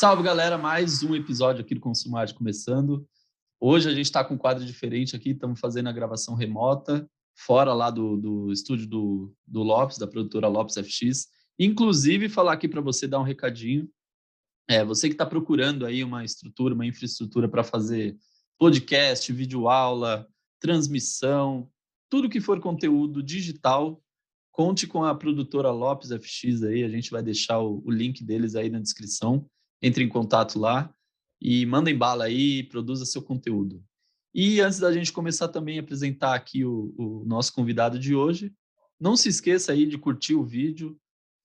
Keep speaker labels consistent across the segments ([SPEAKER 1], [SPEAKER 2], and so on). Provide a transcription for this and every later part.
[SPEAKER 1] Salve, galera! Mais um episódio aqui do Consumar começando. Hoje a gente está com um quadro diferente aqui, estamos fazendo a gravação remota, fora lá do, do estúdio do, do Lopes, da produtora Lopes FX. Inclusive, falar aqui para você dar um recadinho. É, você que está procurando aí uma estrutura, uma infraestrutura para fazer podcast, videoaula, transmissão, tudo que for conteúdo digital, conte com a produtora Lopes FX aí, a gente vai deixar o, o link deles aí na descrição entre em contato lá e mandem bala aí, produza seu conteúdo. E antes da gente começar também a apresentar aqui o, o nosso convidado de hoje, não se esqueça aí de curtir o vídeo,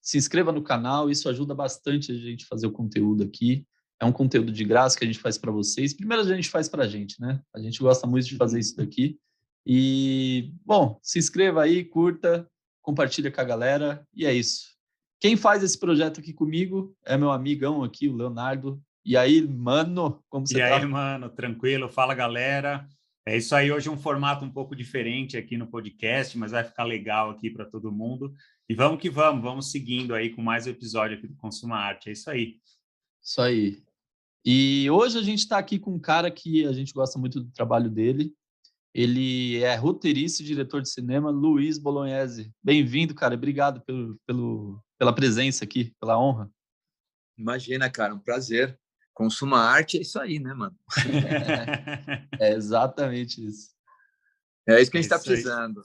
[SPEAKER 1] se inscreva no canal, isso ajuda bastante a gente fazer o conteúdo aqui. É um conteúdo de graça que a gente faz para vocês. Primeiro a gente faz para a gente, né? A gente gosta muito de fazer isso daqui. E, bom, se inscreva aí, curta, compartilha com a galera e é isso. Quem faz esse projeto aqui comigo é meu amigão aqui, o Leonardo. E aí, mano, como você
[SPEAKER 2] e
[SPEAKER 1] tá?
[SPEAKER 2] E aí, mano, tranquilo? Fala, galera. É isso aí, hoje é um formato um pouco diferente aqui no podcast, mas vai ficar legal aqui para todo mundo. E vamos que vamos, vamos seguindo aí com mais um episódio aqui do Consuma Arte. É isso aí.
[SPEAKER 1] Isso aí. E hoje a gente está aqui com um cara que a gente gosta muito do trabalho dele. Ele é roteirista e diretor de cinema, Luiz Bolognese. Bem-vindo, cara. Obrigado pelo, pelo, pela presença aqui, pela honra.
[SPEAKER 3] Imagina, cara, um prazer. Consuma arte é isso aí, né, mano?
[SPEAKER 1] é exatamente isso.
[SPEAKER 3] É isso que a gente está é precisando.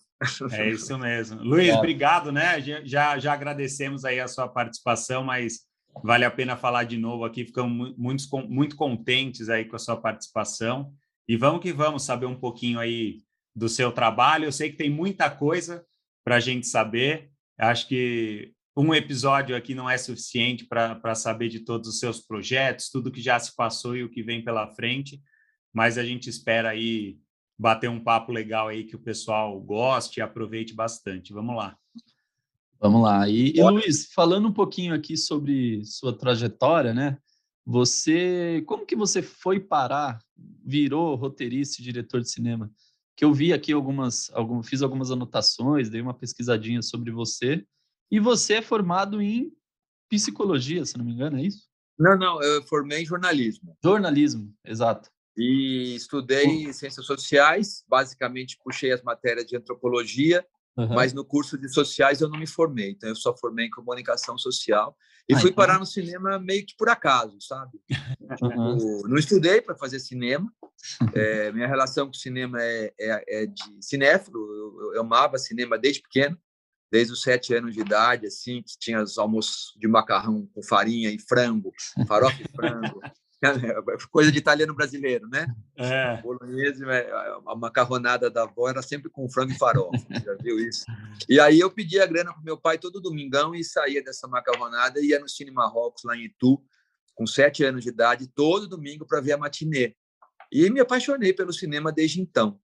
[SPEAKER 2] É isso mesmo. Luiz, é. obrigado, né? Já, já agradecemos aí a sua participação, mas vale a pena falar de novo aqui. Ficamos muito, muito contentes aí com a sua participação. E vamos que vamos saber um pouquinho aí do seu trabalho. Eu sei que tem muita coisa para a gente saber. Acho que um episódio aqui não é suficiente para saber de todos os seus projetos, tudo que já se passou e o que vem pela frente, mas a gente espera aí bater um papo legal aí que o pessoal goste e aproveite bastante. Vamos lá.
[SPEAKER 1] Vamos lá. E, e Luiz, falando um pouquinho aqui sobre sua trajetória, né? Você, como que você foi parar, virou roteirista e diretor de cinema? Que eu vi aqui algumas, algumas, fiz algumas anotações, dei uma pesquisadinha sobre você. E você é formado em psicologia, se não me engano, é isso?
[SPEAKER 3] Não, não, eu formei em jornalismo.
[SPEAKER 1] Jornalismo, exato.
[SPEAKER 3] E estudei uhum. ciências sociais, basicamente puxei as matérias de antropologia, uhum. mas no curso de sociais eu não me formei, então eu só formei em comunicação social e ah, fui então... parar no cinema meio que por acaso, sabe? Uhum. não estudei para fazer cinema, é, minha relação com o cinema é, é, é de cinéfilo, eu, eu amava cinema desde pequeno, desde os sete anos de idade, assim, que tinha os almoços de macarrão com farinha e frango, farofa e frango, coisa de italiano brasileiro, né? É. Bolognese, é, a macarronada da avó era sempre com frango e farofa, já viu isso? E aí eu pedia a grana para meu pai todo domingão e saía dessa macarronada e ia no Cine Marrocos, lá em Itu, com sete anos de idade, todo domingo para ver a matinê. E me apaixonei pelo cinema desde então.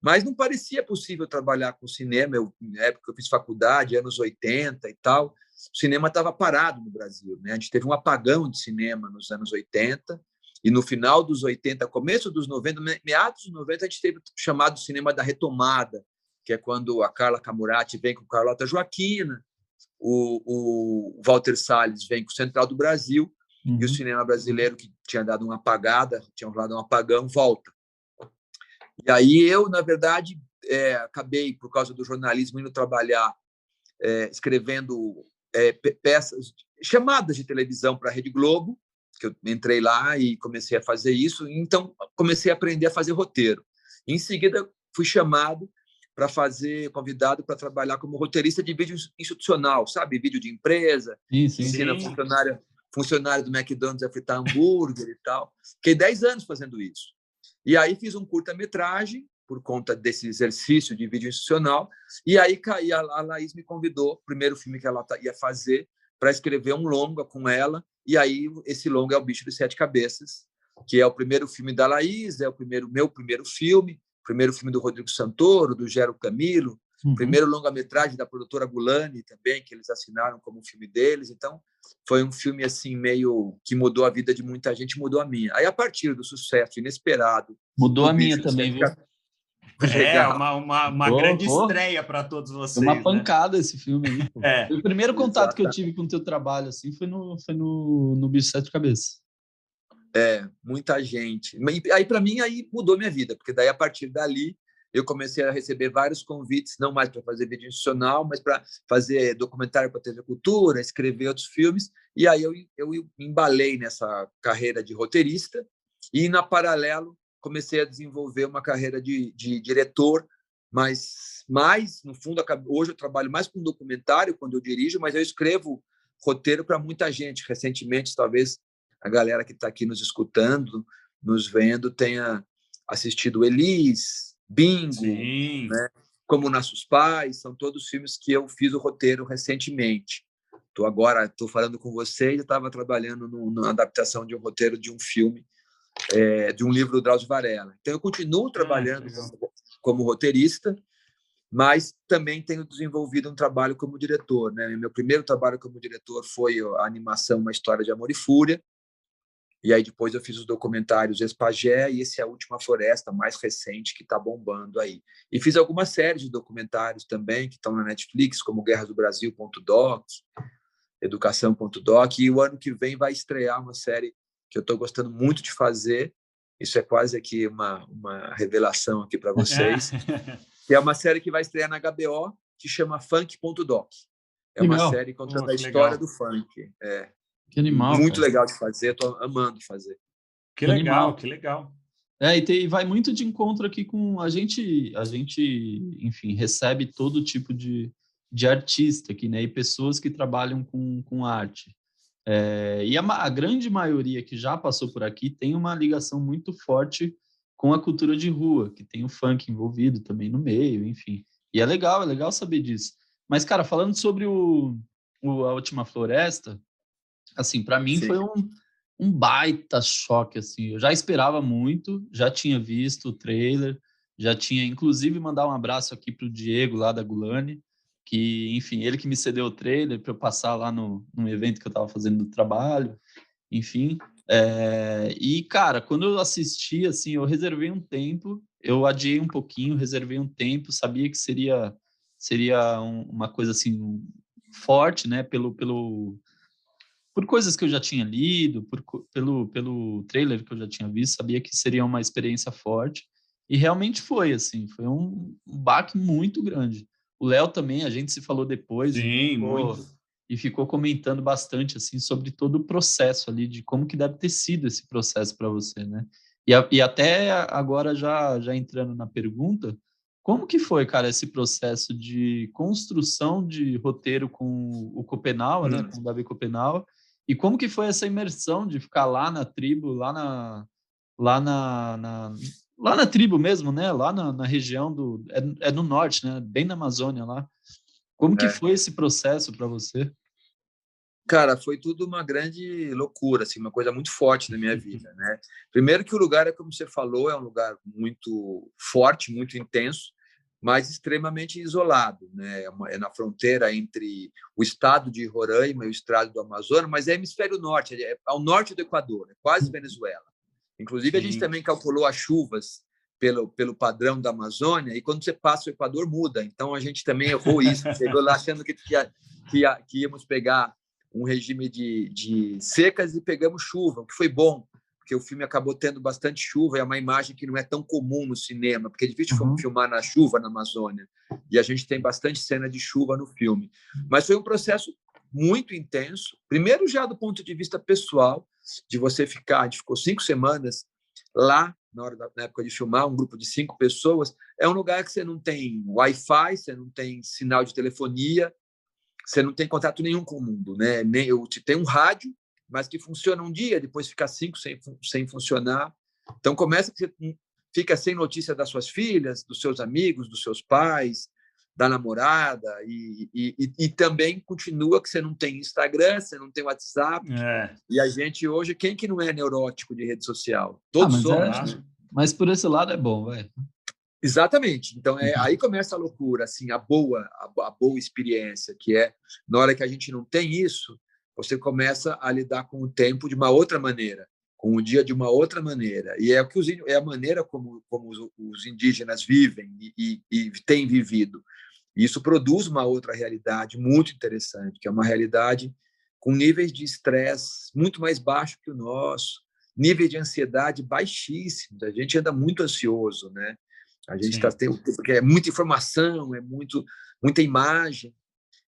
[SPEAKER 3] Mas não parecia possível trabalhar com cinema. Eu, na época eu fiz faculdade, anos 80 e tal, o cinema estava parado no Brasil. Né? A gente teve um apagão de cinema nos anos 80, e no final dos 80, começo dos 90, meados dos 90, a gente teve o chamado cinema da retomada, que é quando a Carla Camurati vem com Carlota Joaquina, o, o Walter Salles vem com o Central do Brasil, uhum. e o uhum. cinema brasileiro, que tinha dado uma apagada, tinha rolado um apagão, volta. E aí eu, na verdade, é, acabei, por causa do jornalismo, indo trabalhar é, escrevendo é, peças, chamadas de televisão para a Rede Globo, que eu entrei lá e comecei a fazer isso. Então, comecei a aprender a fazer roteiro. Em seguida, fui chamado para fazer, convidado para trabalhar como roteirista de vídeo institucional, sabe? Vídeo de empresa, sim, sim, ensina sim. funcionário, funcionário do McDonald's a fritar hambúrguer e tal. Fiquei 10 anos fazendo isso. E aí fiz um curta-metragem por conta desse exercício de vídeo institucional. E aí a Laís me convidou, primeiro filme que ela ia fazer, para escrever um longa com ela. E aí esse longa é o Bicho de Sete Cabeças, que é o primeiro filme da Laís, é o primeiro meu primeiro filme, primeiro filme do Rodrigo Santoro, do Gero Camilo, Uhum. Primeiro longa-metragem da produtora Gulani também, que eles assinaram como filme deles. Então, foi um filme assim meio que mudou a vida de muita gente, mudou a minha. Aí a partir do sucesso inesperado,
[SPEAKER 1] mudou a minha também, viu?
[SPEAKER 2] É, uma, uma, uma grande estreia para todos vocês.
[SPEAKER 1] Uma
[SPEAKER 2] né?
[SPEAKER 1] pancada esse filme aí. É. O primeiro contato Exato. que eu tive com o teu trabalho assim foi no, foi no, no Bicho Sete Cabeças.
[SPEAKER 3] É, muita gente. Aí, para mim, aí mudou minha vida, porque daí, a partir dali, eu comecei a receber vários convites, não mais para fazer vídeo institucional, mas para fazer documentário para TV Cultura, escrever outros filmes. E aí eu, eu embalei nessa carreira de roteirista e, na paralelo, comecei a desenvolver uma carreira de, de diretor, mas mais, no fundo, hoje eu trabalho mais com documentário quando eu dirijo, mas eu escrevo roteiro para muita gente. Recentemente, talvez a galera que está aqui nos escutando, nos vendo, tenha assistido Elis, Bingo, né? como Nossos Pais, são todos filmes que eu fiz o roteiro recentemente. Estou agora, estou falando com vocês, estava trabalhando no, na adaptação de um roteiro de um filme, é, de um livro do Drauzio Varela. Então, eu continuo ah, trabalhando ah, como, como, roteirista, mas também tenho desenvolvido um trabalho como diretor. Né? Meu primeiro trabalho como diretor foi a animação Uma História de Amor e Fúria, e aí depois eu fiz os documentários Espagé e esse é a Última Floresta, mais recente, que está bombando aí. E fiz algumas séries de documentários também, que estão na Netflix, como Guerras do Brasil.doc, Educação.doc, e o ano que vem vai estrear uma série que eu estou gostando muito de fazer, isso é quase aqui uma, uma revelação aqui para vocês, que é uma série que vai estrear na HBO, que chama Funk.doc. É uma legal. série contando a história legal. do funk. É.
[SPEAKER 1] Que animal.
[SPEAKER 3] Muito cara. legal de fazer, estou amando fazer.
[SPEAKER 2] Que, que legal, animal. que legal.
[SPEAKER 1] É, e, tem, e, vai muito de encontro aqui com a gente, a gente, enfim, recebe todo tipo de, de artista aqui, né? E pessoas que trabalham com, com arte. É, e a, a, grande maioria que já passou por aqui tem uma ligação muito forte com a cultura de rua, que tem o funk envolvido também no meio, enfim. E é legal, é legal saber disso. Mas, cara, falando sobre o, o a Última Floresta, Assim, para mim Sim. foi um, um baita choque, assim. Eu já esperava muito, já tinha visto o trailer, já tinha, inclusive, mandar um abraço aqui para o Diego, lá da Gulani, que, enfim, ele que me cedeu o trailer para eu passar lá no, no evento que eu estava fazendo do trabalho, enfim. É, e, cara, quando eu assisti, assim, eu reservei um tempo, eu adiei um pouquinho, reservei um tempo, sabia que seria seria um, uma coisa, assim, forte, né, pelo, pelo por coisas que eu já tinha lido, por, pelo, pelo trailer que eu já tinha visto, sabia que seria uma experiência forte. E realmente foi, assim, foi um, um baque muito grande. O Léo também, a gente se falou depois.
[SPEAKER 2] Sim,
[SPEAKER 1] e
[SPEAKER 2] ficou, muito.
[SPEAKER 1] E ficou comentando bastante, assim, sobre todo o processo ali, de como que deve ter sido esse processo para você, né? E, a, e até agora, já, já entrando na pergunta, como que foi, cara, esse processo de construção de roteiro com o Copenau, né, hum. com o Davi Copenau, e como que foi essa imersão de ficar lá na tribo, lá na, lá na, na lá na tribo mesmo, né? Lá na, na região do é, é, no norte, né? Bem na Amazônia lá. Como que é. foi esse processo para você?
[SPEAKER 3] Cara, foi tudo uma grande loucura, assim, uma coisa muito forte na minha vida, né? Primeiro que o lugar é como você falou, é um lugar muito forte, muito intenso mas extremamente isolado, né? É, é na fronteira entre o estado de Roraima e o estado do Amazonas, mas é hemisfério norte, é ao norte do Equador, é quase uhum. Venezuela. Inclusive Sim. a gente também calculou as chuvas pelo pelo padrão da Amazônia e quando você passa o Equador muda. Então a gente também errou isso, chegou lá achando que, que, que, que íamos pegar um regime de, de secas e pegamos chuva, o que foi bom porque o filme acabou tendo bastante chuva, é uma imagem que não é tão comum no cinema, porque é difícil uhum. filmar na chuva na Amazônia, e a gente tem bastante cena de chuva no filme. Mas foi um processo muito intenso, primeiro já do ponto de vista pessoal, de você ficar, a gente ficou cinco semanas lá, na, hora da, na época de filmar, um grupo de cinco pessoas, é um lugar que você não tem Wi-Fi, você não tem sinal de telefonia, você não tem contato nenhum com o mundo, né? Nem eu tem um rádio mas que funciona um dia, depois fica cinco sem, sem funcionar. Então começa que você fica sem notícia das suas filhas, dos seus amigos, dos seus pais, da namorada e, e, e, também continua que você não tem Instagram, você não tem WhatsApp. É. E a gente hoje, quem que não é neurótico de rede social? Todos ah, somos.
[SPEAKER 1] É, né? Mas por esse lado é bom, vai.
[SPEAKER 3] Exatamente. Então é uhum. aí começa a loucura, assim, a boa, a, a boa experiência, que é na hora que a gente não tem isso, você começa a lidar com o tempo de uma outra maneira, com o dia de uma outra maneira. E é, o que os, é a maneira como, como os, os indígenas vivem e, e, e têm vivido. E isso produz uma outra realidade muito interessante, que é uma realidade com níveis de estresse muito mais baixo que o nosso, nível de ansiedade baixíssimo. A gente anda muito ansioso, né? A gente está tendo porque é muita informação, é muito muita imagem,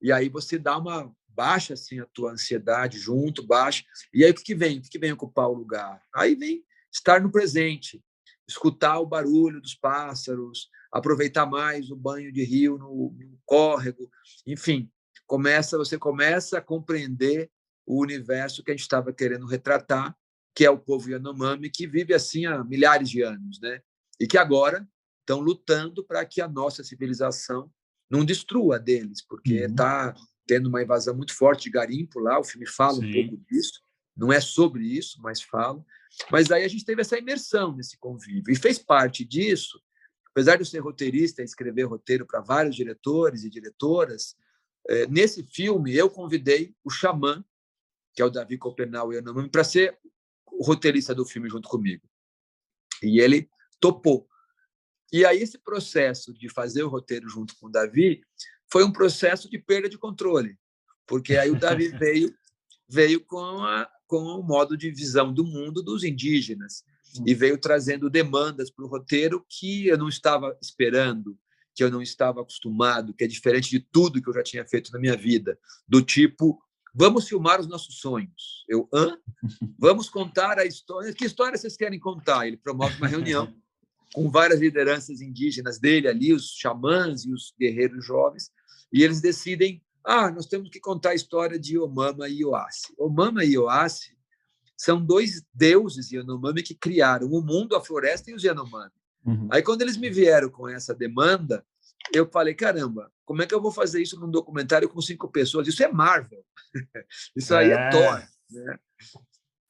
[SPEAKER 3] e aí você dá uma baixa assim a tua ansiedade junto, baixa. E aí o que, vem? O que, que vem ocupar o lugar? Aí vem estar no presente, escutar o barulho dos pássaros, aproveitar mais o banho de rio no, no córrego, enfim, começa você começa a compreender o universo que a gente estava querendo retratar, que é o povo Yanomami que vive assim há milhares de anos, né? E que agora estão lutando para que a nossa civilização não destrua deles, porque está uhum. Tendo uma invasão muito forte de garimpo lá. O filme fala Sim. um pouco disso. Não é sobre isso, mas fala. Mas aí a gente teve essa imersão nesse convívio e fez parte disso. Apesar de eu ser roteirista e escrever roteiro para vários diretores e diretoras, eh, nesse filme eu convidei o xamã, que é o Davi Copenau Yanomami, para ser o roteirista do filme junto comigo. E ele topou. E aí esse processo de fazer o roteiro junto com o Davi foi um processo de perda de controle, porque aí o Davi veio veio com a, com o modo de visão do mundo dos indígenas e veio trazendo demandas para o roteiro que eu não estava esperando, que eu não estava acostumado, que é diferente de tudo que eu já tinha feito na minha vida, do tipo vamos filmar os nossos sonhos. Eu, hã? Vamos contar a história. Que história vocês querem contar? Ele promove uma reunião com várias lideranças indígenas dele ali, os xamãs e os guerreiros jovens, e eles decidem, ah, nós temos que contar a história de Omama e Ioassi. Omama e Ioassi são dois deuses Yanomami que criaram o mundo, a floresta e os Yanomami. Uhum. Aí, quando eles me vieram com essa demanda, eu falei, caramba, como é que eu vou fazer isso num documentário com cinco pessoas? Isso é Marvel. isso aí é, é Thor. Né?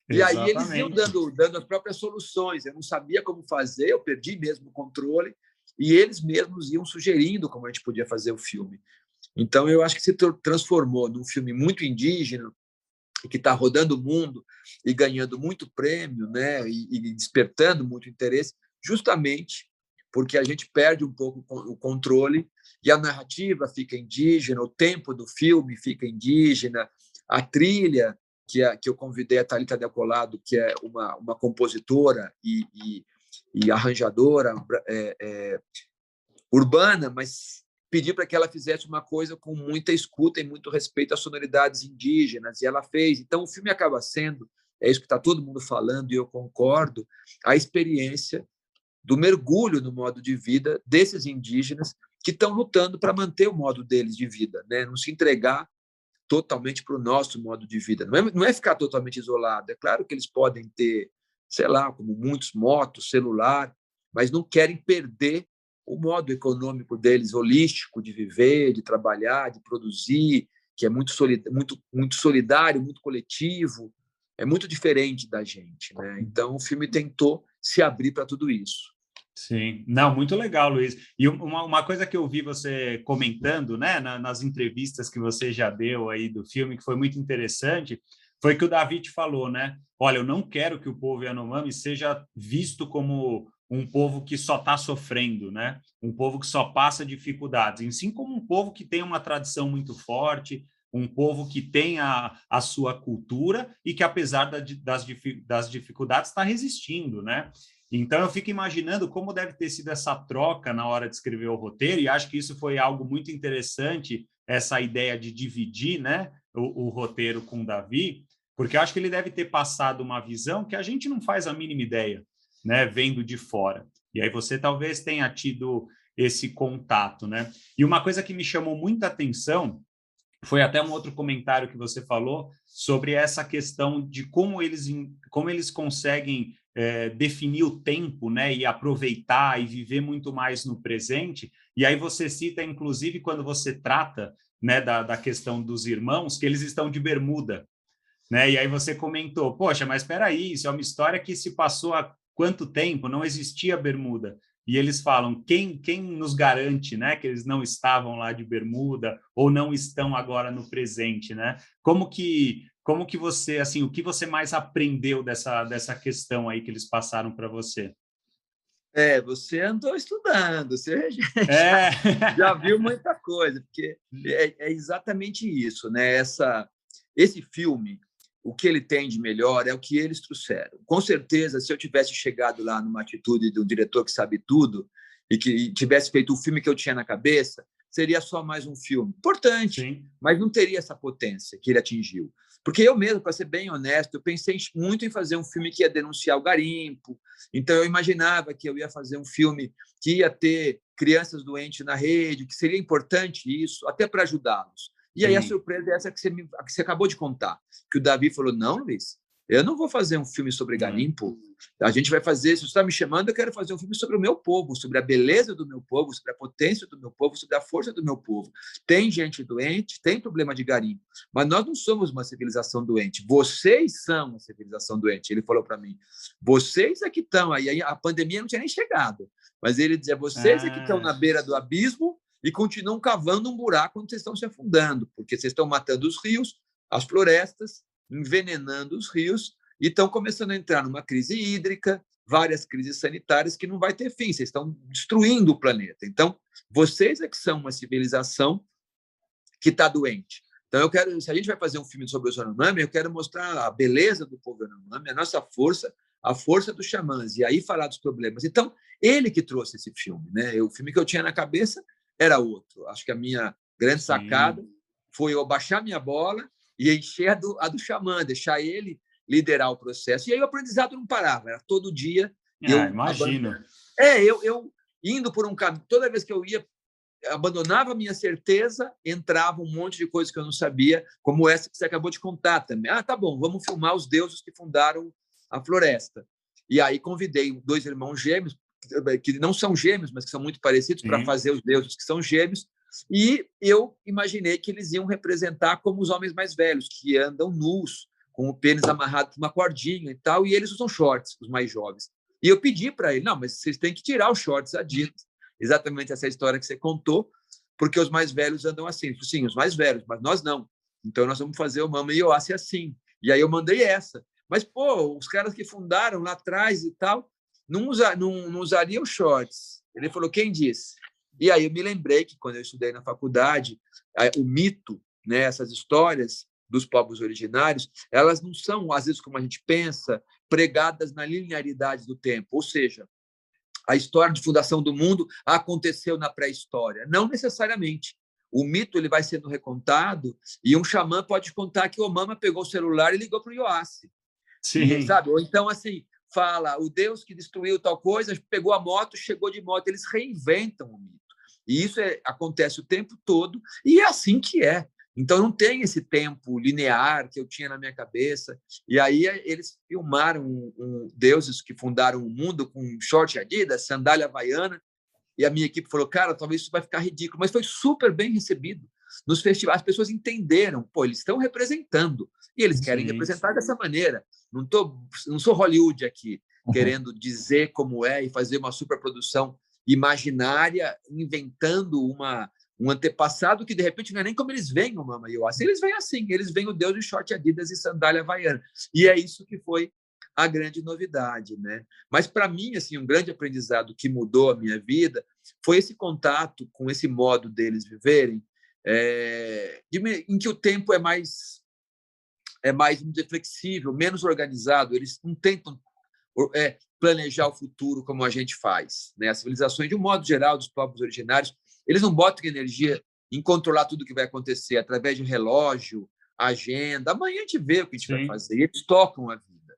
[SPEAKER 3] E aí eles iam dando, dando as próprias soluções. Eu não sabia como fazer, eu perdi mesmo o controle, e eles mesmos iam sugerindo como a gente podia fazer o filme. Então, eu acho que se transformou num filme muito indígena, que está rodando o mundo e ganhando muito prêmio, né, e, e despertando muito interesse, justamente porque a gente perde um pouco o controle e a narrativa fica indígena, o tempo do filme fica indígena, a trilha que, é, que eu convidei a Thalita Decolado, que é uma, uma compositora e, e, e arranjadora é, é, urbana, mas pedi para que ela fizesse uma coisa com muita escuta e muito respeito às sonoridades indígenas, e ela fez. Então, o filme acaba sendo, é isso que está todo mundo falando, e eu concordo, a experiência do mergulho no modo de vida desses indígenas que estão lutando para manter o modo deles de vida, né? não se entregar totalmente para o nosso modo de vida. Não é, não é ficar totalmente isolado. É claro que eles podem ter, sei lá, como muitos, motos, celular, mas não querem perder o modo econômico deles, holístico, de viver, de trabalhar, de produzir, que é muito, muito, muito solidário, muito coletivo, é muito diferente da gente. Né? Então, o filme tentou se abrir para tudo isso.
[SPEAKER 2] Sim, não, muito legal, Luiz. E uma, uma coisa que eu vi você comentando, né, na, nas entrevistas que você já deu aí do filme, que foi muito interessante, foi que o David falou, né? Olha, eu não quero que o povo Yanomami seja visto como um povo que só está sofrendo, né? Um povo que só passa dificuldades, em sim como um povo que tem uma tradição muito forte, um povo que tem a, a sua cultura e que, apesar da, das, das dificuldades, está resistindo, né? Então eu fico imaginando como deve ter sido essa troca na hora de escrever o roteiro, e acho que isso foi algo muito interessante, essa ideia de dividir né, o, o roteiro com o Davi, porque acho que ele deve ter passado uma visão que a gente não faz a mínima ideia, né, vendo de fora. E aí você talvez tenha tido esse contato, né? E uma coisa que me chamou muita atenção foi até um outro comentário que você falou sobre essa questão de como eles, como eles conseguem é, definir o tempo, né, e aproveitar e viver muito mais no presente. E aí você cita, inclusive, quando você trata, né, da, da questão dos irmãos, que eles estão de bermuda, né? E aí você comentou, poxa, mas espera aí, isso é uma história que se passou há quanto tempo? Não existia bermuda. E eles falam, quem, quem nos garante, né, que eles não estavam lá de bermuda ou não estão agora no presente, né? Como que como que você, assim, o que você mais aprendeu dessa, dessa questão aí que eles passaram para você?
[SPEAKER 3] É, você andou estudando, você já, é. já viu muita coisa, porque é, é, exatamente isso, né? Essa, esse filme o que ele tem de melhor é o que eles trouxeram. Com certeza, se eu tivesse chegado lá numa atitude do diretor que sabe tudo e que tivesse feito o filme que eu tinha na cabeça, seria só mais um filme. Importante, Sim. mas não teria essa potência que ele atingiu. Porque eu mesmo, para ser bem honesto, eu pensei muito em fazer um filme que ia denunciar o garimpo. Então, eu imaginava que eu ia fazer um filme que ia ter crianças doentes na rede, que seria importante isso, até para ajudá-los. E aí Sim. a surpresa é essa que você, me, que você acabou de contar, que o Davi falou, não, Luiz, eu não vou fazer um filme sobre garimpo. A gente vai fazer, se você está me chamando, eu quero fazer um filme sobre o meu povo, sobre a beleza do meu povo, sobre a potência do meu povo, sobre a força do meu povo. Tem gente doente, tem problema de garimpo, mas nós não somos uma civilização doente. Vocês são uma civilização doente. Ele falou para mim, vocês é que estão aí. A pandemia não tinha nem chegado, mas ele dizia, vocês é que estão na ah. beira do abismo e continuam cavando um buraco quando vocês estão se afundando, porque vocês estão matando os rios, as florestas, envenenando os rios e estão começando a entrar numa crise hídrica, várias crises sanitárias que não vai ter fim, vocês estão destruindo o planeta. Então, vocês é que são uma civilização que está doente. Então, eu quero, se a gente vai fazer um filme sobre os Yanomami, eu quero mostrar a beleza do povo Yanomami, a nossa força, a força dos xamãs, e aí falar dos problemas. Então, ele que trouxe esse filme. Né? O filme que eu tinha na cabeça era outro. Acho que a minha grande sacada Sim. foi eu baixar minha bola e encher a do, a do xamã, deixar ele liderar o processo. E aí o aprendizado não parava, era todo dia.
[SPEAKER 2] Ah, eu imagino.
[SPEAKER 3] É, eu, eu indo por um caminho, toda vez que eu ia, abandonava a minha certeza, entrava um monte de coisas que eu não sabia, como essa que você acabou de contar também. Ah, tá bom, vamos filmar os deuses que fundaram a floresta. E aí convidei dois irmãos gêmeos, que não são gêmeos, mas que são muito parecidos, para fazer os deuses que são gêmeos. E eu imaginei que eles iam representar como os homens mais velhos, que andam nus, com o pênis amarrado com uma cordinha e tal, e eles usam shorts, os mais jovens. E eu pedi para ele, não, mas vocês têm que tirar os shorts Adidas. Exatamente essa história que você contou, porque os mais velhos andam assim. Sim, os mais velhos, mas nós não. Então nós vamos fazer o Mama e Oace assim. E aí eu mandei essa. Mas, pô, os caras que fundaram lá atrás e tal, não, usa, não, não usariam shorts. Ele falou, quem disse? E aí eu me lembrei que quando eu estudei na faculdade, o mito, né, essas histórias dos povos originários, elas não são, às vezes, como a gente pensa, pregadas na linearidade do tempo. Ou seja, a história de fundação do mundo aconteceu na pré-história. Não necessariamente. O mito ele vai sendo recontado e um xamã pode contar que o Mama pegou o celular e ligou para o Ioassi. Sim. Sabe? Ou então, assim, fala, o Deus que destruiu tal coisa pegou a moto, chegou de moto. Eles reinventam o mito. E isso é, acontece o tempo todo, e é assim que é. Então não tem esse tempo linear que eu tinha na minha cabeça. E aí eh, eles filmaram um, um, deuses que fundaram o mundo com short Adidas, sandália havaiana, e a minha equipe falou: "Cara, talvez isso vai ficar ridículo", mas foi super bem recebido. Nos festivais as pessoas entenderam, pô, eles estão representando e eles querem Sim. representar dessa maneira. Não tô, não sou Hollywood aqui uhum. querendo dizer como é e fazer uma superprodução imaginária, inventando uma um antepassado que de repente não é nem como eles veem o Mama Yoassi, eles vêm assim, eles veem o Deus de short Adidas e sandália havaiana. E é isso que foi a grande novidade, né? Mas para mim, assim, um grande aprendizado que mudou a minha vida foi esse contato com esse modo deles viverem, é, em que o tempo é mais é mais flexível, menos organizado. Eles não tentam é, planejar o futuro como a gente faz. Né? As civilizações, de um modo geral, dos povos originários, eles não botam energia em controlar tudo o que vai acontecer através de relógio, agenda. Amanhã a gente vê o que a gente Sim. vai fazer. Eles tocam a vida.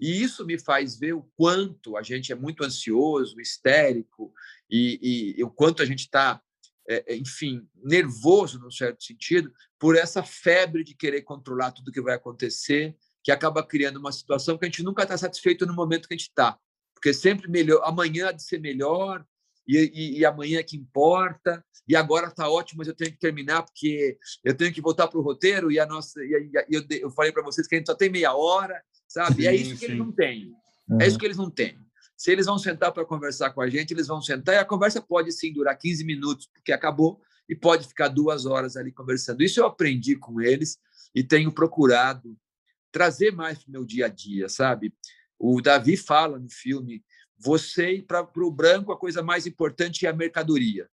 [SPEAKER 3] E isso me faz ver o quanto a gente é muito ansioso, histérico, e, e, e o quanto a gente está, é, é, enfim, nervoso, num certo sentido, por essa febre de querer controlar tudo o que vai acontecer que acaba criando uma situação que a gente nunca está satisfeito no momento que a gente está. Porque sempre melhor, amanhã há de ser melhor, e, e, e amanhã é que importa, e agora está ótimo, mas eu tenho que terminar porque eu tenho que voltar para o roteiro, e a nossa e, e eu, eu falei para vocês que a gente só tem meia hora, sabe? Sim, e é isso que sim. eles não têm. Uhum. É isso que eles não têm. Se eles vão sentar para conversar com a gente, eles vão sentar, e a conversa pode sim durar 15 minutos, porque acabou, e pode ficar duas horas ali conversando. Isso eu aprendi com eles e tenho procurado trazer mais para o meu dia a dia, sabe? O Davi fala no filme: você, para o branco, a coisa mais importante é a mercadoria.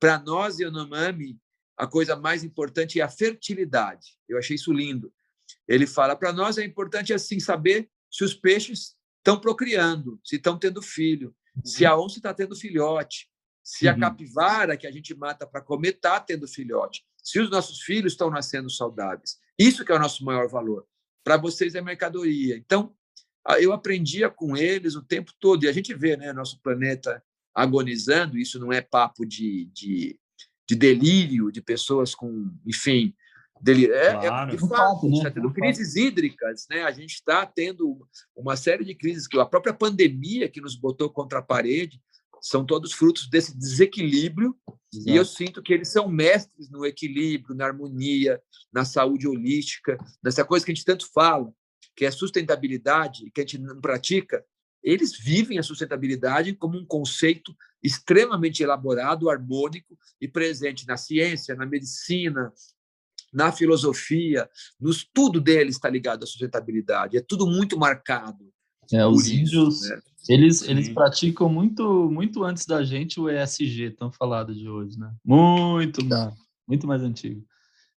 [SPEAKER 3] Para nós, Yanomami, a coisa mais importante é a fertilidade. Eu achei isso lindo. ele fala para nós é importante assim saber se os peixes estão procriando, se estão tendo filho, uhum. se a onça está tendo filhote, se a uhum. capivara que a gente mata para comer está tendo filhote, se os nossos filhos estão nascendo saudáveis. Isso que é o nosso maior valor. Para vocês é mercadoria. Então, eu aprendia com eles o tempo todo, e a gente vê né, nosso planeta agonizando, isso não é papo de, de, de delírio, de pessoas com, enfim, dele. É, é claro. é de fato, né? está tendo crises hídricas, né? A gente está tendo uma série de crises que a própria pandemia que nos botou contra a parede são todos frutos desse desequilíbrio Exato. e eu sinto que eles são mestres no equilíbrio, na harmonia, na saúde holística, nessa coisa que a gente tanto fala, que é sustentabilidade, que a gente não pratica. Eles vivem a sustentabilidade como um conceito extremamente elaborado, harmônico e presente na ciência, na medicina, na filosofia, nos tudo deles está ligado à sustentabilidade. É tudo muito marcado.
[SPEAKER 1] É, os índios, né? Eles, eles praticam muito muito antes da gente o ESG, tão falado de hoje, né? Muito, tá. muito mais antigo.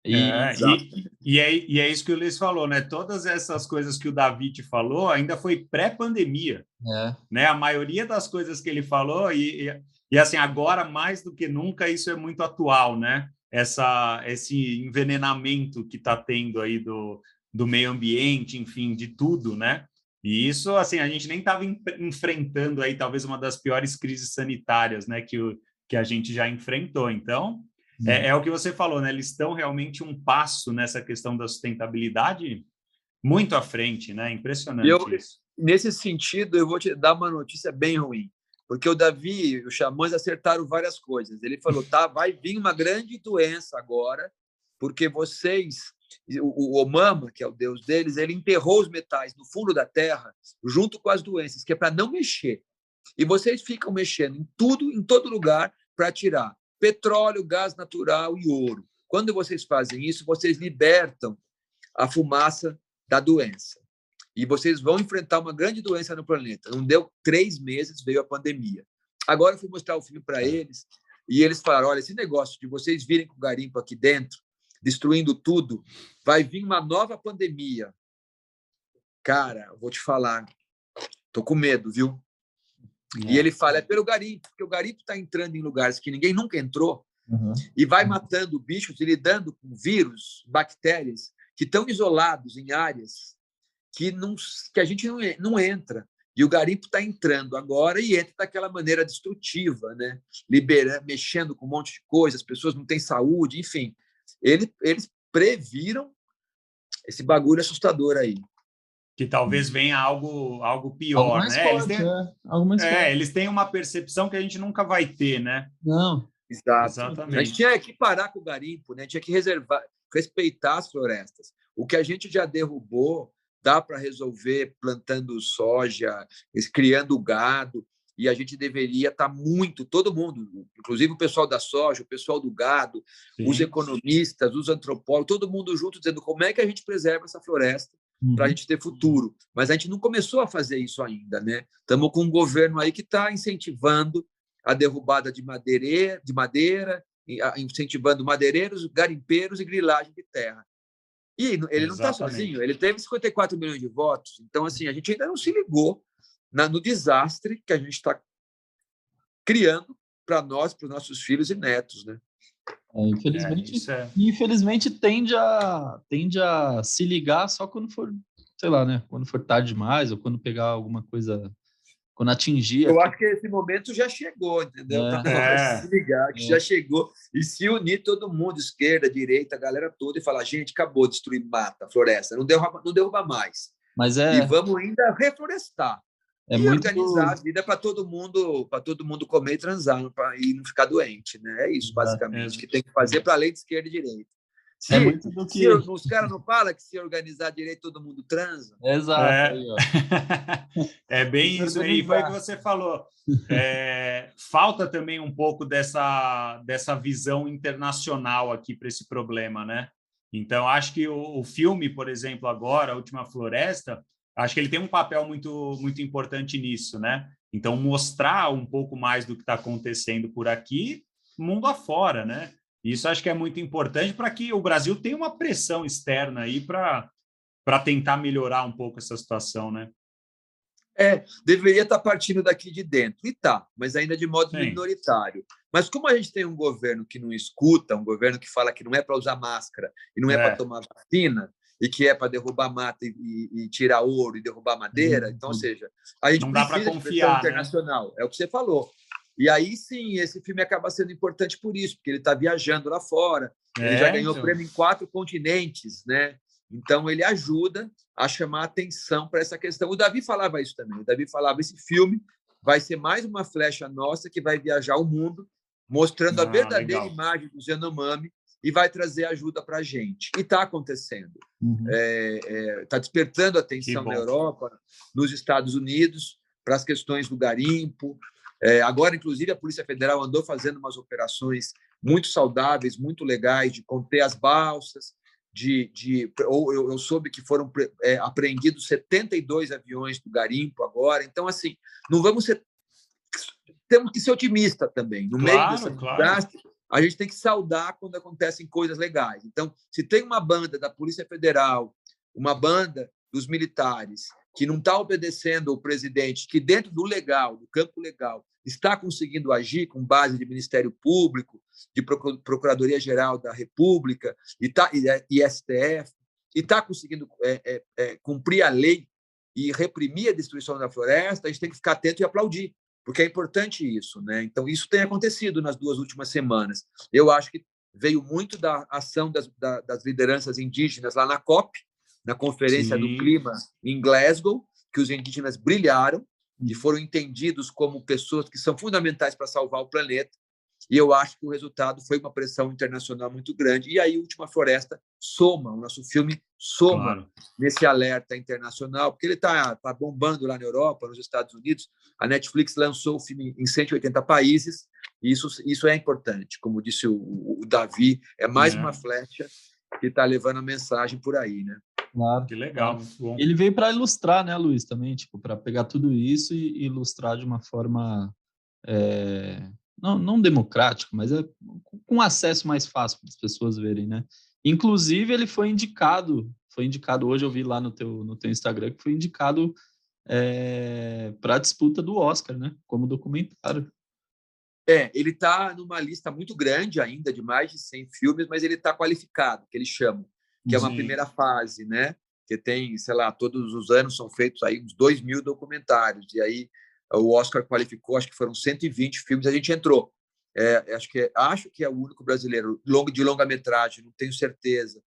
[SPEAKER 2] E, é, e, e, é, e é isso que o Luiz falou, né? Todas essas coisas que o David falou ainda foi pré-pandemia. É. Né? A maioria das coisas que ele falou, e, e, e assim, agora mais do que nunca, isso é muito atual, né? essa, esse envenenamento que está tendo aí do, do meio ambiente, enfim, de tudo, né? E isso, assim, a gente nem estava enfrentando aí talvez uma das piores crises sanitárias, né, que, o, que a gente já enfrentou. Então, é, é, o que você falou, né? Eles estão realmente um passo nessa questão da sustentabilidade muito à frente, né? Impressionante
[SPEAKER 3] eu, isso. Nesse sentido, eu vou te dar uma notícia bem ruim porque o Davi, os xamãs acertaram várias coisas. Ele falou: tá, vai vir uma grande doença agora, porque vocês, o, o Omama, que é o deus deles, ele enterrou os metais no fundo da terra junto com as doenças, que é para não mexer. E vocês ficam mexendo em tudo, em todo lugar, para tirar petróleo, gás natural e ouro. Quando vocês fazem isso, vocês libertam a fumaça da doença e vocês vão enfrentar uma grande doença no planeta. Não deu três meses, veio a pandemia. Agora eu fui mostrar o filme para é. eles e eles falaram: olha, esse negócio de vocês virem com o garimpo aqui dentro, destruindo tudo, vai vir uma nova pandemia. Cara, vou te falar, tô com medo, viu? É. E ele fala: é pelo garimpo, porque o garimpo está entrando em lugares que ninguém nunca entrou uhum. e vai matando bichos e lidando com vírus, bactérias que estão isolados em áreas que, não, que a gente não, não entra. E o garimpo está entrando agora e entra daquela maneira destrutiva, né? Liberando, mexendo com um monte de coisa, as pessoas não têm saúde, enfim. Ele, eles previram esse bagulho assustador aí.
[SPEAKER 2] Que talvez venha algo, algo pior, algo né? Forte, eles, têm, é, algo mais é, eles têm uma percepção que a gente nunca vai ter, né?
[SPEAKER 1] Não.
[SPEAKER 3] Exato. Exatamente. A gente tinha que parar com o garimpo, né? tinha que reservar, respeitar as florestas. O que a gente já derrubou, dá para resolver plantando soja, criando gado, e a gente deveria estar tá muito, todo mundo, inclusive o pessoal da soja, o pessoal do gado, Sim. os economistas, os antropólogos, todo mundo junto dizendo como é que a gente preserva essa floresta uhum. para a gente ter futuro. Mas a gente não começou a fazer isso ainda, né? Estamos com um governo aí que está incentivando a derrubada de madeira, de madeira, incentivando madeireiros, garimpeiros e grilagem de terra. E ele não está sozinho, ele teve 54 milhões de votos. Então, assim, a gente ainda não se ligou na, no desastre que a gente está criando para nós, para os nossos filhos e netos, né?
[SPEAKER 1] É, infelizmente, é, é. infelizmente tende a, tende a se ligar só quando for, sei lá, né? Quando for tarde demais ou quando pegar alguma coisa quando atingir.
[SPEAKER 3] Eu acho que esse momento já chegou, entendeu? É. Tá é. Se ligar, que é. já chegou. E se unir todo mundo, esquerda, direita, a galera toda, e falar: gente, acabou, destruir mata, floresta, não derruba, não derruba mais.
[SPEAKER 1] Mas é...
[SPEAKER 3] E vamos ainda reflorestar. É e muito... organizar a vida para todo mundo, para todo mundo comer e transar pra, e não ficar doente, né? É isso basicamente é. que tem que fazer para além de esquerda e direita. Se, é muito do que... Se, os caras não falam que se organizar direito todo mundo transa.
[SPEAKER 1] Exato.
[SPEAKER 2] É, é bem isso aí, foi o que você falou. É, falta também um pouco dessa, dessa visão internacional aqui para esse problema, né? Então, acho que o, o, filme, por exemplo, agora, A Última Floresta, acho que ele tem um papel muito, muito importante nisso, né? Então, mostrar um pouco mais do que está acontecendo por aqui, mundo afora, né? Isso acho que é muito importante para que o Brasil tenha uma pressão externa aí para para tentar melhorar um pouco essa situação, né?
[SPEAKER 3] É, deveria estar tá partindo daqui de dentro. E tá, mas ainda de modo Sim. minoritário. Mas como a gente tem um governo que não escuta, um governo que fala que não é para usar máscara e não é, é para tomar vacina, e que é para derrubar mata e, e, tirar ouro e derrubar madeira, então, ou uhum. seja, a gente
[SPEAKER 2] não dá para confiar, né?
[SPEAKER 3] internacional. É o que você falou. E aí sim, esse filme acaba sendo importante por isso, porque ele está viajando lá fora. É, ele já ganhou então. prêmio em quatro continentes, né? Então ele ajuda a chamar atenção para essa questão. O Davi falava isso também. O Davi falava esse filme vai ser mais uma flecha nossa que vai viajar o mundo, mostrando ah, a verdadeira legal. imagem do Zenomami e vai trazer ajuda para a gente. E está acontecendo. Está uhum. é, é, tá despertando atenção na Europa, nos Estados Unidos, para as questões do garimpo. É, agora, inclusive, a Polícia Federal andou fazendo umas operações muito saudáveis, muito legais, de conter as balsas, de, de ou eu, eu soube que foram é, apreendidos 72 aviões do garimpo agora. Então, assim, não vamos ser temos que ser otimista também. No claro, meio dessa claro. desastre, a gente tem que saudar quando acontecem coisas legais. Então, se tem uma banda da Polícia Federal, uma banda dos militares que não está obedecendo ao presidente, que dentro do legal, do campo legal, está conseguindo agir com base de Ministério Público, de Procuradoria-Geral da República e, tá, e, STF, e está conseguindo é, é, é, cumprir a lei e reprimir a destruição da floresta, a gente tem que ficar atento e aplaudir, porque é importante isso. Né? Então, isso tem acontecido nas duas últimas semanas. Eu acho que veio muito da ação das, das lideranças indígenas lá na COP, na Conferência Sim. do Clima em Glasgow, que os indígenas brilharam e foram entendidos como pessoas que são fundamentais para salvar o planeta. E eu acho que o resultado foi uma pressão internacional muito grande. E aí, Última Floresta soma, o nosso filme soma claro. nesse alerta internacional, porque ele está tá bombando lá na Europa, nos Estados Unidos. A Netflix lançou o filme em 180 países, e isso, isso é importante. Como disse o, o Davi, é mais é. uma flecha que está levando a mensagem por aí, né?
[SPEAKER 2] Claro. Que legal.
[SPEAKER 1] Ele veio para ilustrar, né, Luiz, também, tipo, para pegar tudo isso e ilustrar de uma forma é, não, não democrática, mas é com acesso mais fácil para as pessoas verem, né? Inclusive, ele foi indicado, foi indicado hoje, eu vi lá no teu, no teu Instagram, que foi indicado é, para a disputa do Oscar, né? Como documentário.
[SPEAKER 3] É, ele está numa lista muito grande ainda, de mais de 100 filmes, mas ele está qualificado, que eles chamam que é uma Sim. primeira fase, né? Que tem, sei lá, todos os anos são feitos aí uns 2 mil documentários, e aí o Oscar qualificou, acho que foram 120 filmes, a gente entrou. É, acho, que, é, acho que é o único brasileiro longo de longa-metragem, não tenho certeza,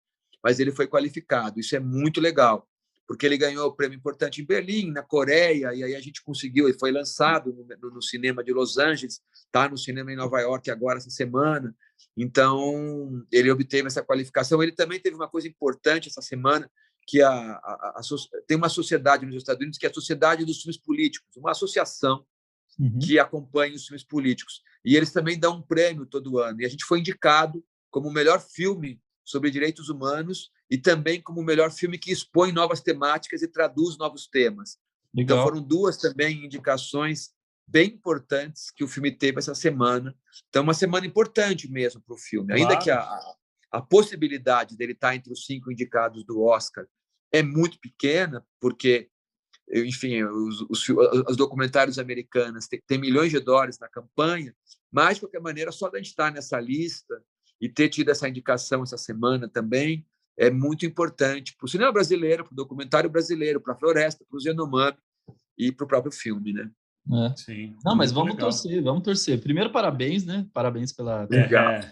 [SPEAKER 3] mas ele foi qualificado. Isso é muito legal, porque ele ganhou o prêmio importante em Berlim, na Coreia, e aí a gente conseguiu, ele foi lançado no, no cinema de Los Angeles, está no cinema em Nova York agora, essa semana. Então, ele obteve essa qualificação. Ele também teve uma coisa importante essa semana, que a, a, a, tem uma sociedade nos Estados Unidos que é a Sociedade dos Filmes Políticos, uma associação uhum. que acompanha os filmes políticos. E eles também dão um prêmio todo ano. E a gente foi indicado como o melhor filme sobre direitos humanos e também como o melhor filme que expõe novas temáticas e traduz novos temas. Então, Legal. Então, foram duas também indicações bem importantes que o filme teve essa semana. Então, uma semana importante mesmo para o filme. Claro. Ainda que a, a possibilidade dele estar entre os cinco indicados do Oscar é muito pequena, porque, enfim, os, os, os documentários americanos têm, têm, milhões de dólares na campanha, mas, de qualquer maneira, só da gente estar nessa lista e ter tido essa indicação essa semana também é muito importante para o cinema brasileiro, para o documentário brasileiro, para a floresta, para o Zenomami e para o próprio filme, né?
[SPEAKER 1] É. Sim. Não, mas vamos legal. torcer, vamos torcer. Primeiro, parabéns, né? Parabéns pela. É.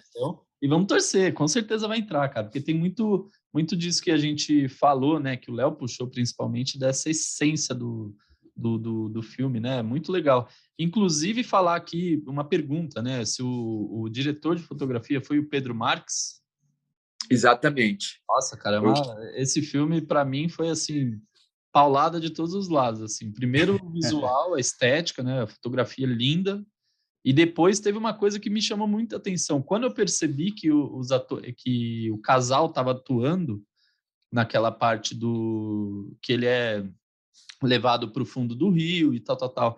[SPEAKER 1] E vamos torcer, com certeza vai entrar, cara, porque tem muito, muito disso que a gente falou, né? Que o Léo puxou principalmente dessa essência do, do, do, do, filme, né? Muito legal. Inclusive, falar aqui uma pergunta, né? Se o, o diretor de fotografia foi o Pedro Marques.
[SPEAKER 3] Exatamente.
[SPEAKER 1] Nossa, cara, esse filme para mim foi assim paulada de todos os lados, assim. Primeiro o visual, a estética, né, a fotografia linda, e depois teve uma coisa que me chamou muita atenção. Quando eu percebi que o, os que o casal estava atuando naquela parte do que ele é levado para o fundo do rio e tal, tal, tal.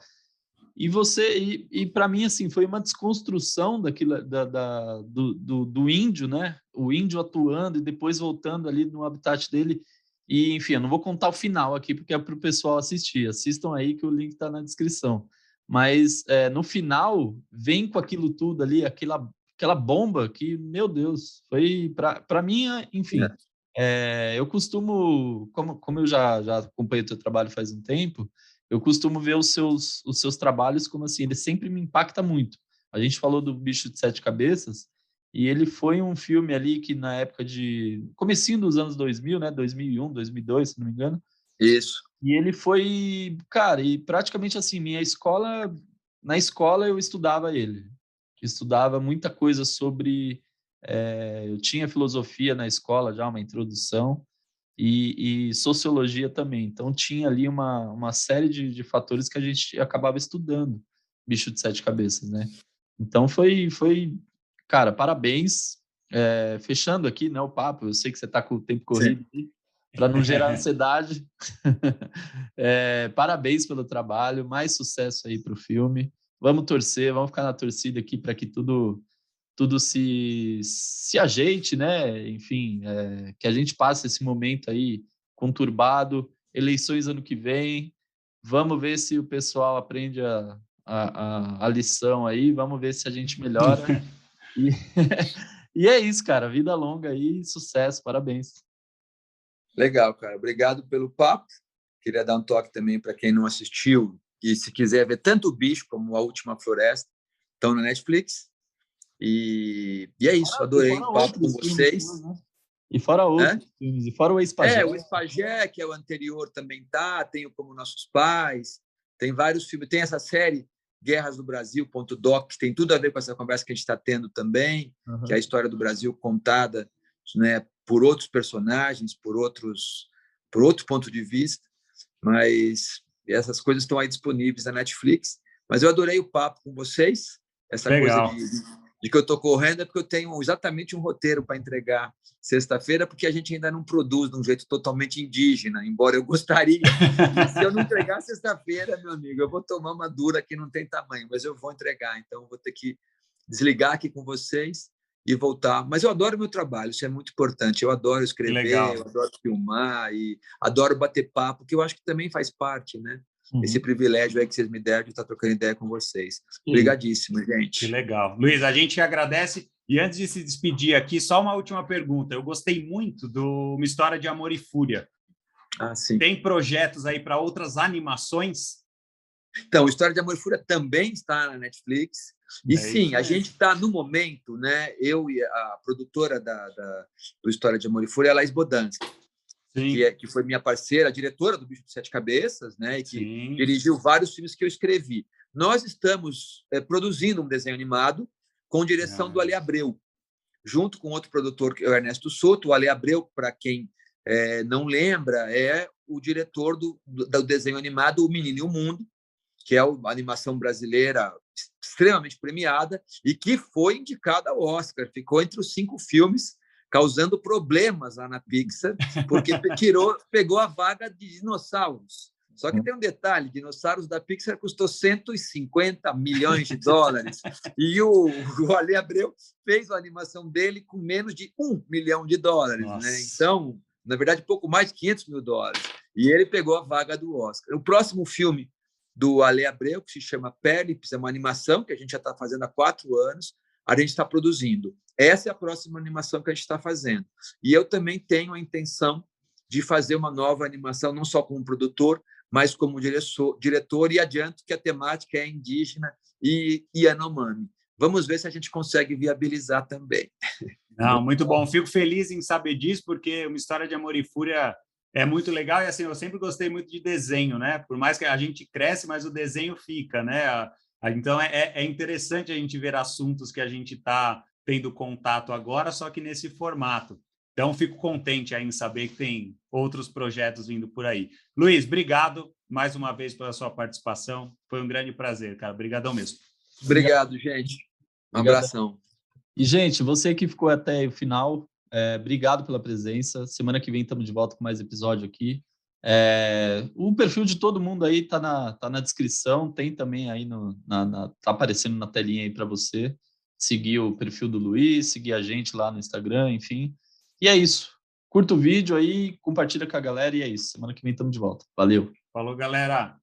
[SPEAKER 1] E você e, e para mim assim foi uma desconstrução daquilo da, da do, do, do, índio, né? O índio atuando e depois voltando ali no habitat dele E, enfim, eu não vou contar o final aqui, porque é para o pessoal assistir. Assistam aí que o link está na descrição. Mas é, no final, vem com aquilo tudo ali, aquela, aquela bomba que, meu Deus, foi para mim, enfim. É. É, eu costumo, como, como eu já, já acompanho o teu trabalho faz um tempo, eu costumo ver os seus, os seus trabalhos como assim, ele sempre me impacta muito. A gente falou do Bicho de Sete Cabeças, e ele foi um filme ali que na época de comecinho dos anos 2000, né, 2001, 2002, se não me engano.
[SPEAKER 3] Isso.
[SPEAKER 1] E ele foi, cara, e praticamente assim, minha escola, na escola eu estudava ele. Estudava muita coisa sobre é, eu tinha filosofia na escola já, uma introdução, e, e, sociologia também. Então, tinha ali uma, uma série de, de fatores que a gente acabava estudando, bicho de sete cabeças, né? Então, foi, foi cara, parabéns. É, fechando aqui né, o papo, eu sei que você está com o tempo corrido para não gerar ansiedade. é, parabéns pelo trabalho, mais sucesso aí para o filme. Vamos torcer, vamos ficar na torcida aqui para que tudo tudo se, se ajeite, né? Enfim, é, que a gente passe esse momento aí conturbado, eleições ano que vem, vamos ver se o pessoal aprende a, a, a lição aí, vamos ver se a gente melhora. e, e é isso, cara, vida longa aí, sucesso, parabéns.
[SPEAKER 3] Legal, cara, obrigado pelo papo. Queria dar um toque também para quem não assistiu e se quiser ver tanto o bicho como a última floresta, estão na Netflix. E, e é isso, fora, adorei o papo com vocês. Filmes, né?
[SPEAKER 1] E fora outros é? filmes, e fora o Espagé.
[SPEAKER 3] É, o Espagé, que é o anterior, também tá, tem o Como Nossos Pais, tem vários filmes, tem essa série Guerras do Brasil, ponto doc, que tem tudo a ver com essa conversa que a gente está tendo também, uhum. que é a história do Brasil contada né, por outros personagens, por outros, por outro ponto de vista, mas essas coisas estão aí disponíveis na Netflix. Mas eu adorei o papo com vocês, essa Legal. coisa de, de que eu estou correndo é porque eu tenho exatamente um roteiro para entregar sexta-feira, porque a gente ainda não produz de um jeito totalmente indígena, embora eu gostaria. se eu não entregar sexta-feira, meu amigo, eu vou tomar uma dura que não tem tamanho, mas eu vou entregar. Então, eu vou ter que desligar aqui com vocês e voltar. Mas eu adoro meu trabalho, isso é muito importante. Eu adoro escrever, eu adoro filmar e adoro bater papo, que eu acho que também faz parte, né? Uhum. Esse privilégio aí que vocês me deram de estar trocando ideia com vocês. Obrigadíssimo, gente.
[SPEAKER 2] Que legal. Luiz, a gente agradece. E antes de se despedir aqui, só uma última pergunta. Eu gostei muito do Uma História de Amor e Fúria.
[SPEAKER 3] Ah, sim.
[SPEAKER 2] Tem projetos aí para outras animações?
[SPEAKER 3] Então, História de Amor e Fúria também está na Netflix. E é sim, a gente está no momento, né? Eu e a produtora da, da, do História de Amor e Fúria, a Laís Bodansky que, é, que foi minha parceira, diretora do Bicho de Sete Cabeças, né, e que Sim. dirigiu vários filmes que eu escrevi. Nós estamos é, produzindo um desenho animado com direção ah. do Ale Abreu, junto com outro produtor, que é o Ernesto Soto. O Ale Abreu, para quem é, não lembra, é o diretor do, do desenho animado O Menino e o Mundo, que é uma animação brasileira extremamente premiada e que foi indicada ao Oscar. Ficou entre os cinco filmes causando problemas lá na Pixar, porque tirou, pegou a vaga de dinossauros. Só que tem um detalhe: dinossauros da Pixar custou 150 milhões de dólares. E o, o Ale Abreu fez a animação dele com menos de um milhão de dólares. Né? Então, na verdade, pouco mais de 500 mil dólares. E ele pegou a vaga do Oscar. O próximo filme do Ale Abreu, que se chama Perlips, é uma animação que a gente já está fazendo há quatro anos, a gente está produzindo. Essa é a próxima animação que a gente está fazendo. E eu também tenho a intenção de fazer uma nova animação, não só como produtor, mas como diretor, diretor e adianto que a temática é indígena e Yanomami. Vamos ver se a gente consegue viabilizar também.
[SPEAKER 2] Não, muito bom. Fico feliz em saber disso, porque uma história de amor e fúria é muito legal. E assim, eu sempre gostei muito de desenho, né? Por mais que a gente cresce, mas o desenho fica, né? Então é, é interessante a gente ver assuntos que a gente está tendo contato agora, só que nesse formato. Então, fico contente aí em saber que tem outros projetos vindo por aí. Luiz, obrigado mais uma vez pela sua participação. Foi um grande prazer, cara. Obrigadão mesmo.
[SPEAKER 3] Obrigado, gente. Um abração.
[SPEAKER 1] E, gente, você que ficou até o final, é, obrigado pela presença. Semana que vem estamos de volta com mais episódio aqui. É, o perfil de todo mundo aí tá na, tá na descrição, tem também aí no, na, na tá aparecendo na telinha aí para você seguir o perfil do Luiz, seguir a gente lá no Instagram, enfim. E é isso. curta o vídeo aí, compartilha com a galera e é isso. Semana que vem estamos de volta. Valeu.
[SPEAKER 2] Falou, galera.